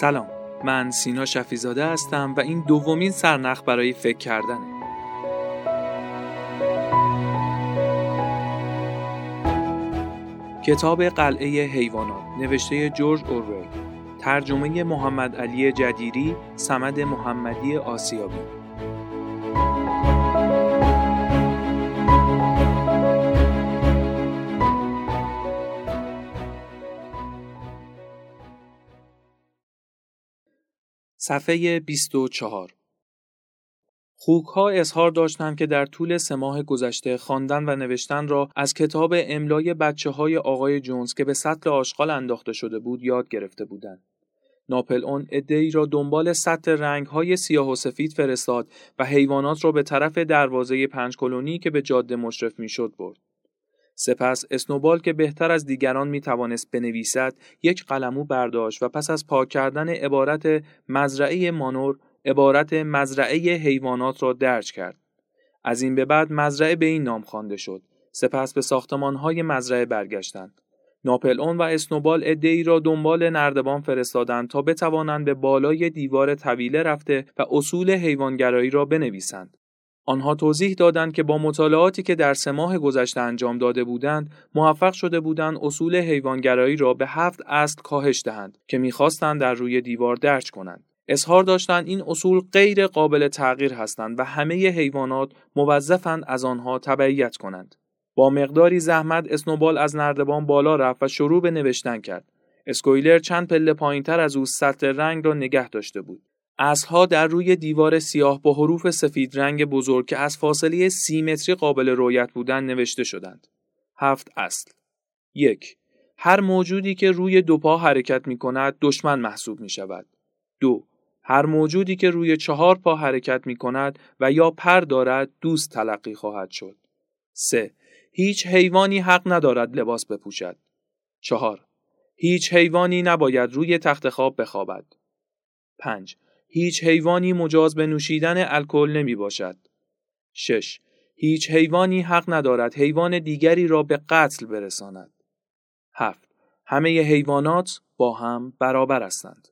سلام. من سینا شفیزاده هستم و این دومین سرنخ برای فکر کردنه. کتاب قلعه حیوانات نوشته جورج اورول ترجمه محمد علی جدیری سمد محمدی آسیابی. صفحه 24 خوکها اظهار داشتند که در طول سه ماه گذشته خواندن و نوشتن را از کتاب املای بچه های آقای جونز که به سطل آشغال انداخته شده بود یاد گرفته بودند. ناپل اون ادهی را دنبال سطل رنگ های سیاه و سفید فرستاد و حیوانات را به طرف دروازه پنج کلونی که به جاده مشرف می‌شد برد. سپس اسنوبال که بهتر از دیگران می توانست بنویسد یک قلمو برداشت و پس از پاک کردن عبارت مزرعه مانور عبارت مزرعه حیوانات را درج کرد. از این به بعد مزرعه به این نام خوانده شد. سپس به ساختمانهای مزرعه برگشتند. ناپل اون و اسنوبال ادهی را دنبال نردبان فرستادند تا بتوانند به بالای دیوار طویله رفته و اصول حیوانگرایی را بنویسند. آنها توضیح دادند که با مطالعاتی که در سه ماه گذشته انجام داده بودند موفق شده بودند اصول حیوانگرایی را به هفت اصل کاهش دهند که می‌خواستند در روی دیوار درج کنند. اظهار داشتند این اصول غیر قابل تغییر هستند و همه حیوانات موظفند از آنها تبعیت کنند. با مقداری زحمت اسنوبال از نردبان بالا رفت و شروع به نوشتن کرد. اسکویلر چند پله پایینتر از او سطح رنگ را نگه داشته بود. اصلها در روی دیوار سیاه با حروف سفید رنگ بزرگ که از فاصله سی متری قابل رویت بودن نوشته شدند. هفت اصل یک هر موجودی که روی دو پا حرکت می کند دشمن محسوب می شود. دو هر موجودی که روی چهار پا حرکت می کند و یا پر دارد دوست تلقی خواهد شد. سه هیچ حیوانی حق ندارد لباس بپوشد. چهار هیچ حیوانی نباید روی تخت خواب بخوابد. 5. هیچ حیوانی مجاز به نوشیدن الکل نمی باشد. 6. هیچ حیوانی حق ندارد حیوان دیگری را به قتل برساند. 7. همه حیوانات با هم برابر هستند.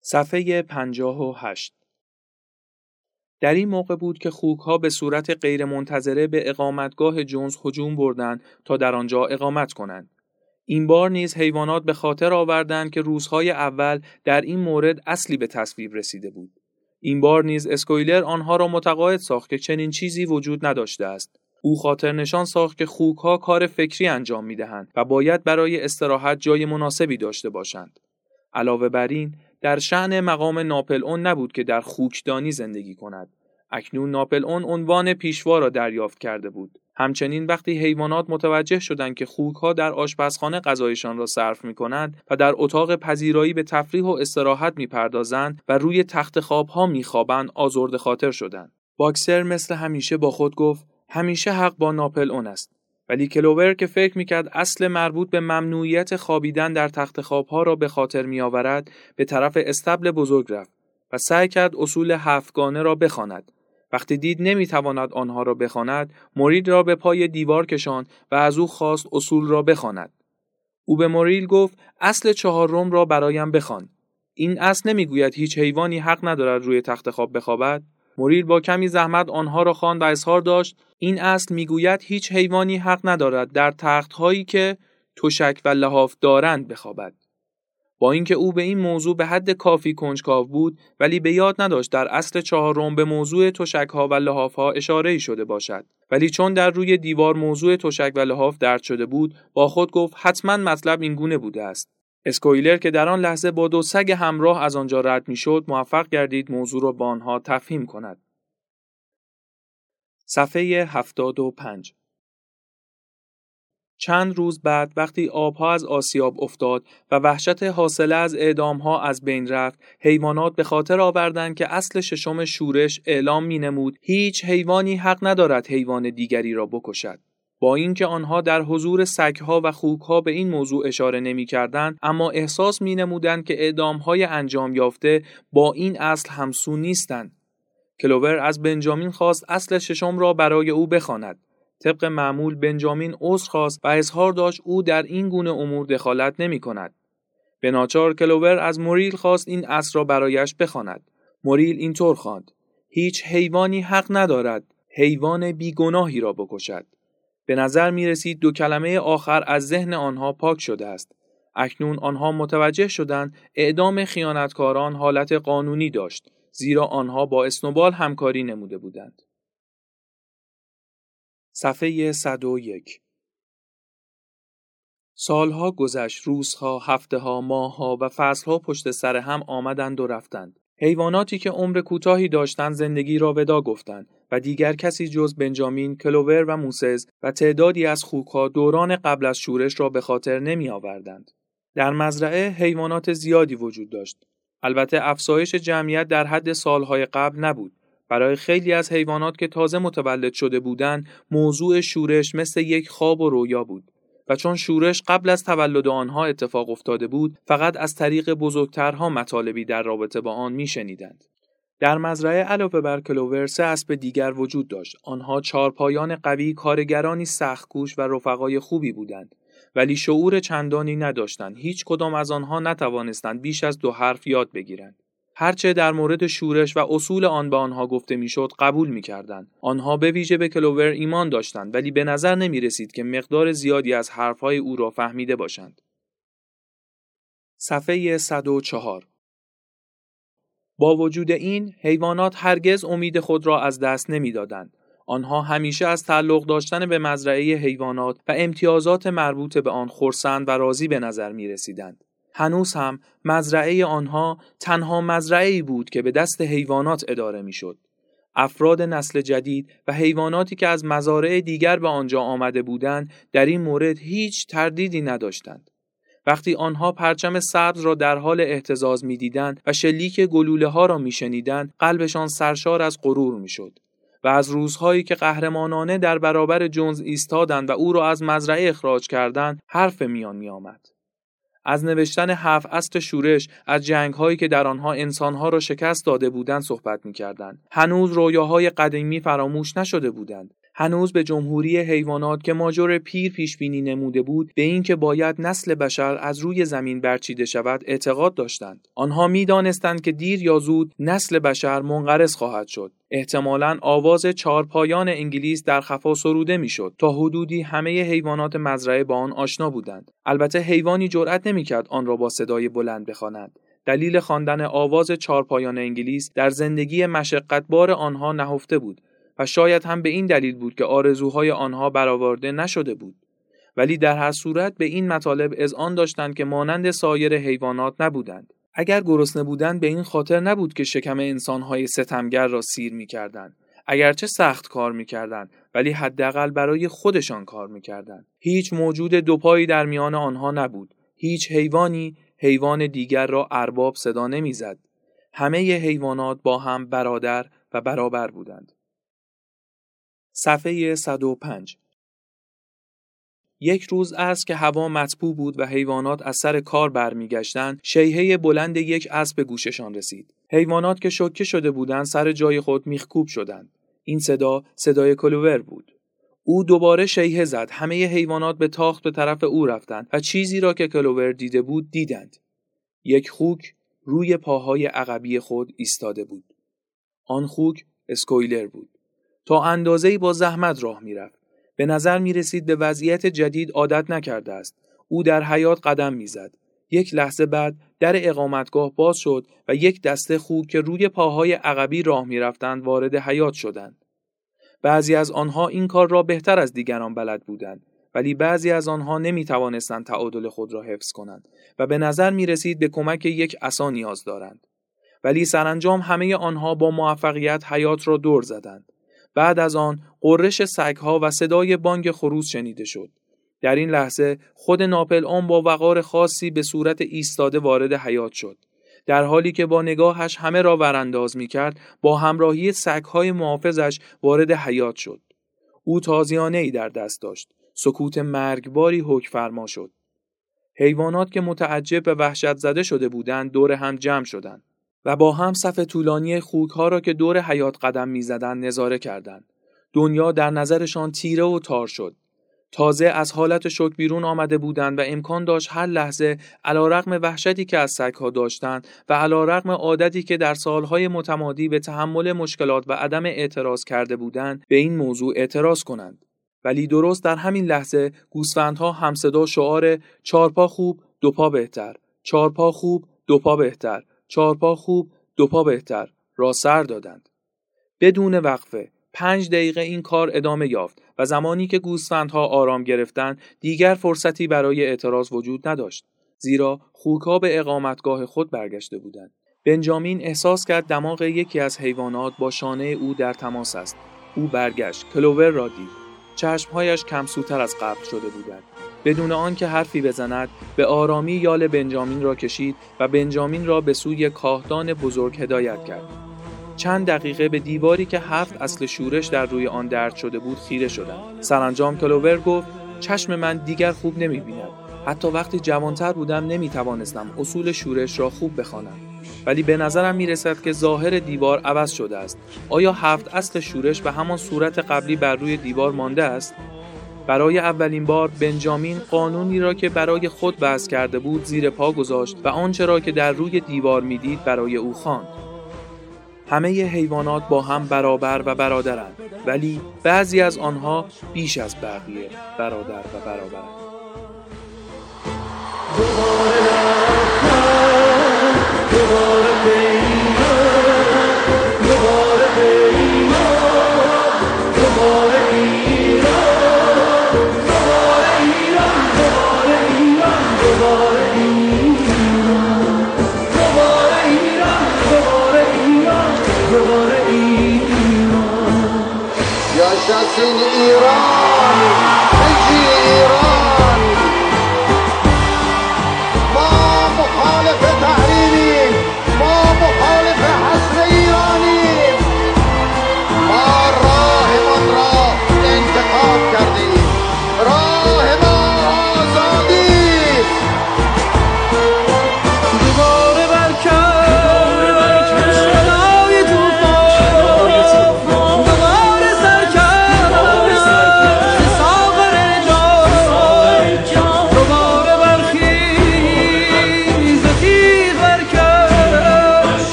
صفحه 58 در این موقع بود که خوکها به صورت غیرمنتظره به اقامتگاه جونز هجوم بردند تا در آنجا اقامت کنند. این بار نیز حیوانات به خاطر آوردند که روزهای اول در این مورد اصلی به تصویب رسیده بود. این بار نیز اسکویلر آنها را متقاعد ساخت که چنین چیزی وجود نداشته است. او خاطر نشان ساخت که خوکها کار فکری انجام می دهند و باید برای استراحت جای مناسبی داشته باشند. علاوه بر این در شعن مقام ناپل اون نبود که در خوکدانی زندگی کند. اکنون ناپل اون عنوان پیشوا را دریافت کرده بود. همچنین وقتی حیوانات متوجه شدند که خوکها در آشپزخانه غذایشان را صرف می کنند و در اتاق پذیرایی به تفریح و استراحت می پردازند و روی تخت خوابها می خوابند آزرد خاطر شدند. باکسر مثل همیشه با خود گفت همیشه حق با ناپل اون است. ولی کلوور که فکر می‌کرد اصل مربوط به ممنوعیت خوابیدن در تخت خوابها را به خاطر میآورد به طرف استبل بزرگ رفت و سعی کرد اصول هفتگانه را بخواند وقتی دید نمی‌تواند آنها را بخواند مرید را به پای دیوار کشاند و از او خواست اصول را بخواند. او به موریل گفت اصل چهارم را برایم بخوان. این اصل نمی‌گوید هیچ حیوانی حق ندارد روی تخت خواب بخوابد. موریل با کمی زحمت آنها را خواند و اظهار داشت این اصل می‌گوید هیچ حیوانی حق ندارد در تختهایی که تشک و لحاف دارند بخوابد. با اینکه او به این موضوع به حد کافی کنجکاو بود ولی به یاد نداشت در اصل چهارم به موضوع تشکها و لحافها اشاره شده باشد. ولی چون در روی دیوار موضوع تشک و لحاف درد شده بود با خود گفت حتما مطلب این گونه بوده است. اسکویلر که در آن لحظه با دو سگ همراه از آنجا رد می‌شد موفق گردید موضوع را با آنها تفهیم کند. صفحه 75 چند روز بعد وقتی آبها از آسیاب افتاد و وحشت حاصله از اعدامها از بین رفت حیوانات به خاطر آوردند که اصل ششم شورش اعلام می نمود هیچ حیوانی حق ندارد حیوان دیگری را بکشد با اینکه آنها در حضور سگها و خوکها به این موضوع اشاره نمی کردن، اما احساس می نمودن که اعدامهای انجام یافته با این اصل همسو نیستند. کلوور از بنجامین خواست اصل ششم را برای او بخواند. طبق معمول بنجامین عذر خواست و اظهار داشت او در این گونه امور دخالت نمی کند. به ناچار کلوور از موریل خواست این اصر را برایش بخواند. موریل اینطور خواند: هیچ حیوانی حق ندارد حیوان بیگناهی را بکشد. به نظر می رسید دو کلمه آخر از ذهن آنها پاک شده است. اکنون آنها متوجه شدند اعدام خیانتکاران حالت قانونی داشت زیرا آنها با اسنوبال همکاری نموده بودند. صفحه 101 سالها گذشت روزها، هفتهها، ماهها و فصلها پشت سر هم آمدند و رفتند. حیواناتی که عمر کوتاهی داشتند زندگی را ودا گفتند و دیگر کسی جز بنجامین، کلوور و موسز و تعدادی از خوکها دوران قبل از شورش را به خاطر نمی آوردند. در مزرعه حیوانات زیادی وجود داشت. البته افزایش جمعیت در حد سالهای قبل نبود. برای خیلی از حیوانات که تازه متولد شده بودند، موضوع شورش مثل یک خواب و رویا بود. و چون شورش قبل از تولد آنها اتفاق افتاده بود فقط از طریق بزرگترها مطالبی در رابطه با آن میشنیدند. در مزرعه علاوه بر کلوور سه اسب دیگر وجود داشت. آنها چارپایان قوی کارگرانی سختکوش و رفقای خوبی بودند. ولی شعور چندانی نداشتند. هیچ کدام از آنها نتوانستند بیش از دو حرف یاد بگیرند. هرچه در مورد شورش و اصول آن به آنها گفته می‌شد قبول می‌کردند. آنها به ویژه به کلوور ایمان داشتند ولی به نظر نمی رسید که مقدار زیادی از حرفهای او را فهمیده باشند. صفحه 104 با وجود این حیوانات هرگز امید خود را از دست نمی‌دادند. آنها همیشه از تعلق داشتن به مزرعه حیوانات و امتیازات مربوط به آن خرسند و راضی به نظر می رسیدند. هنوز هم مزرعه آنها تنها مزرعه بود که به دست حیوانات اداره می‌شد. افراد نسل جدید و حیواناتی که از مزارع دیگر به آنجا آمده بودند در این مورد هیچ تردیدی نداشتند. وقتی آنها پرچم سبز را در حال احتزاز می‌دیدند و شلیک گلوله ها را میشنیدند قلبشان سرشار از غرور می‌شد و از روزهایی که قهرمانانه در برابر جونز ایستادند و او را از مزرعه اخراج کردند حرف میان میآمد از نوشتن هفت است شورش از جنگ هایی که در آنها انسانها را شکست داده بودند صحبت می کردند. هنوز رویاهای قدیمی فراموش نشده بودند. هنوز به جمهوری حیوانات که ماجور پیر پیش بینی نموده بود به اینکه باید نسل بشر از روی زمین برچیده شود اعتقاد داشتند. آنها می‌دانستند که دیر یا زود نسل بشر منقرض خواهد شد. احتمالا آواز چارپایان انگلیس در خفا سروده می‌شد. تا حدودی همه حیوانات مزرعه با آن آشنا بودند. البته حیوانی جرأت نمی‌کرد آن را با صدای بلند بخواند. دلیل خواندن آواز چارپایان انگلیس در زندگی مشقتبار آنها نهفته بود. و شاید هم به این دلیل بود که آرزوهای آنها برآورده نشده بود. ولی در هر صورت به این مطالب از آن داشتند که مانند سایر حیوانات نبودند. اگر گرسنه بودند به این خاطر نبود که شکم انسانهای ستمگر را سیر می‌کردند. اگرچه سخت کار می‌کردند ولی حداقل برای خودشان کار می‌کردند. هیچ موجود دوپایی در میان آنها نبود. هیچ حیوانی حیوان دیگر را ارباب صدا نمی‌زد. همه حیوانات با هم برادر و برابر بودند. صفحه 105 یک روز است که هوا مطبوع بود و حیوانات از سر کار برمیگشتند شیهه بلند یک اسب به گوششان رسید. حیوانات که شوکه شده بودند سر جای خود میخکوب شدند. این صدا صدای کلوور بود. او دوباره شیهه زد. همه حیوانات به تاخت به طرف او رفتند و چیزی را که کلوور دیده بود دیدند. یک خوک روی پاهای عقبی خود ایستاده بود. آن خوک اسکویلر بود. تا اندازه‌ای با زحمت راه می‌رفت. به نظر می رسید به وضعیت جدید عادت نکرده است. او در حیات قدم می‌زد. یک لحظه بعد در اقامتگاه باز شد و یک دسته خوب که روی پاهای عقبی راه می‌رفتند وارد حیات شدند. بعضی از آنها این کار را بهتر از دیگران بلد بودند ولی بعضی از آنها نمی توانستند تعادل خود را حفظ کنند و به نظر می رسید به کمک یک عصا نیاز دارند. ولی سرانجام همه آنها با موفقیت حیات را دور زدند. بعد از آن قررش سگها و صدای بانگ خروس شنیده شد. در این لحظه خود ناپل اون با وقار خاصی به صورت ایستاده وارد حیات شد. در حالی که با نگاهش همه را ورانداز می کرد با همراهی سگهای محافظش وارد حیات شد. او تازیانه ای در دست داشت. سکوت مرگباری حکم فرما شد. حیوانات که متعجب و وحشت زده شده بودند دور هم جمع شدند. و با هم صف طولانی خوک ها را که دور حیات قدم می‌زدند نظاره کردند. دنیا در نظرشان تیره و تار شد. تازه از حالت شک بیرون آمده بودند و امکان داشت هر لحظه علیرغم وحشتی که از سگها داشتند و علیرغم عادتی که در سالهای متمادی به تحمل مشکلات و عدم اعتراض کرده بودند به این موضوع اعتراض کنند ولی درست در همین لحظه گوسفندها همصدا شعار چارپا خوب دو پا بهتر چارپا خوب دو پا بهتر چارپا خوب دو پا بهتر. را سر دادند. بدون وقفه. پنج دقیقه این کار ادامه یافت و زمانی که گوسفندها آرام گرفتند دیگر فرصتی برای اعتراض وجود نداشت. زیرا خوکها به اقامتگاه خود برگشته بودند. بنجامین احساس کرد دماغ یکی از حیوانات با شانه او در تماس است. او برگشت. کلوور را دید. چشمهایش کمسوتر از قبل شده بودند. بدون آنکه حرفی بزند به آرامی یال بنجامین را کشید و بنجامین را به سوی کاهدان بزرگ هدایت کرد. چند دقیقه به دیواری که هفت اصل شورش در روی آن درد شده بود خیره شدم. سرانجام کلوور گفت چشم من دیگر خوب نمی بیند. حتی وقتی جوانتر بودم نمی توانستم اصول شورش را خوب بخوانم. ولی به نظرم می رسد که ظاهر دیوار عوض شده است. آیا هفت اصل شورش به همان صورت قبلی بر روی دیوار مانده است؟ برای اولین بار بنجامین قانونی را که برای خود وضع کرده بود زیر پا گذاشت و آنچه را که در روی دیوار می‌دید برای او خواند. همه حیوانات با هم برابر و برادرند ولی بعضی از آنها بیش از بقیه برادر و برابرند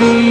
دوباره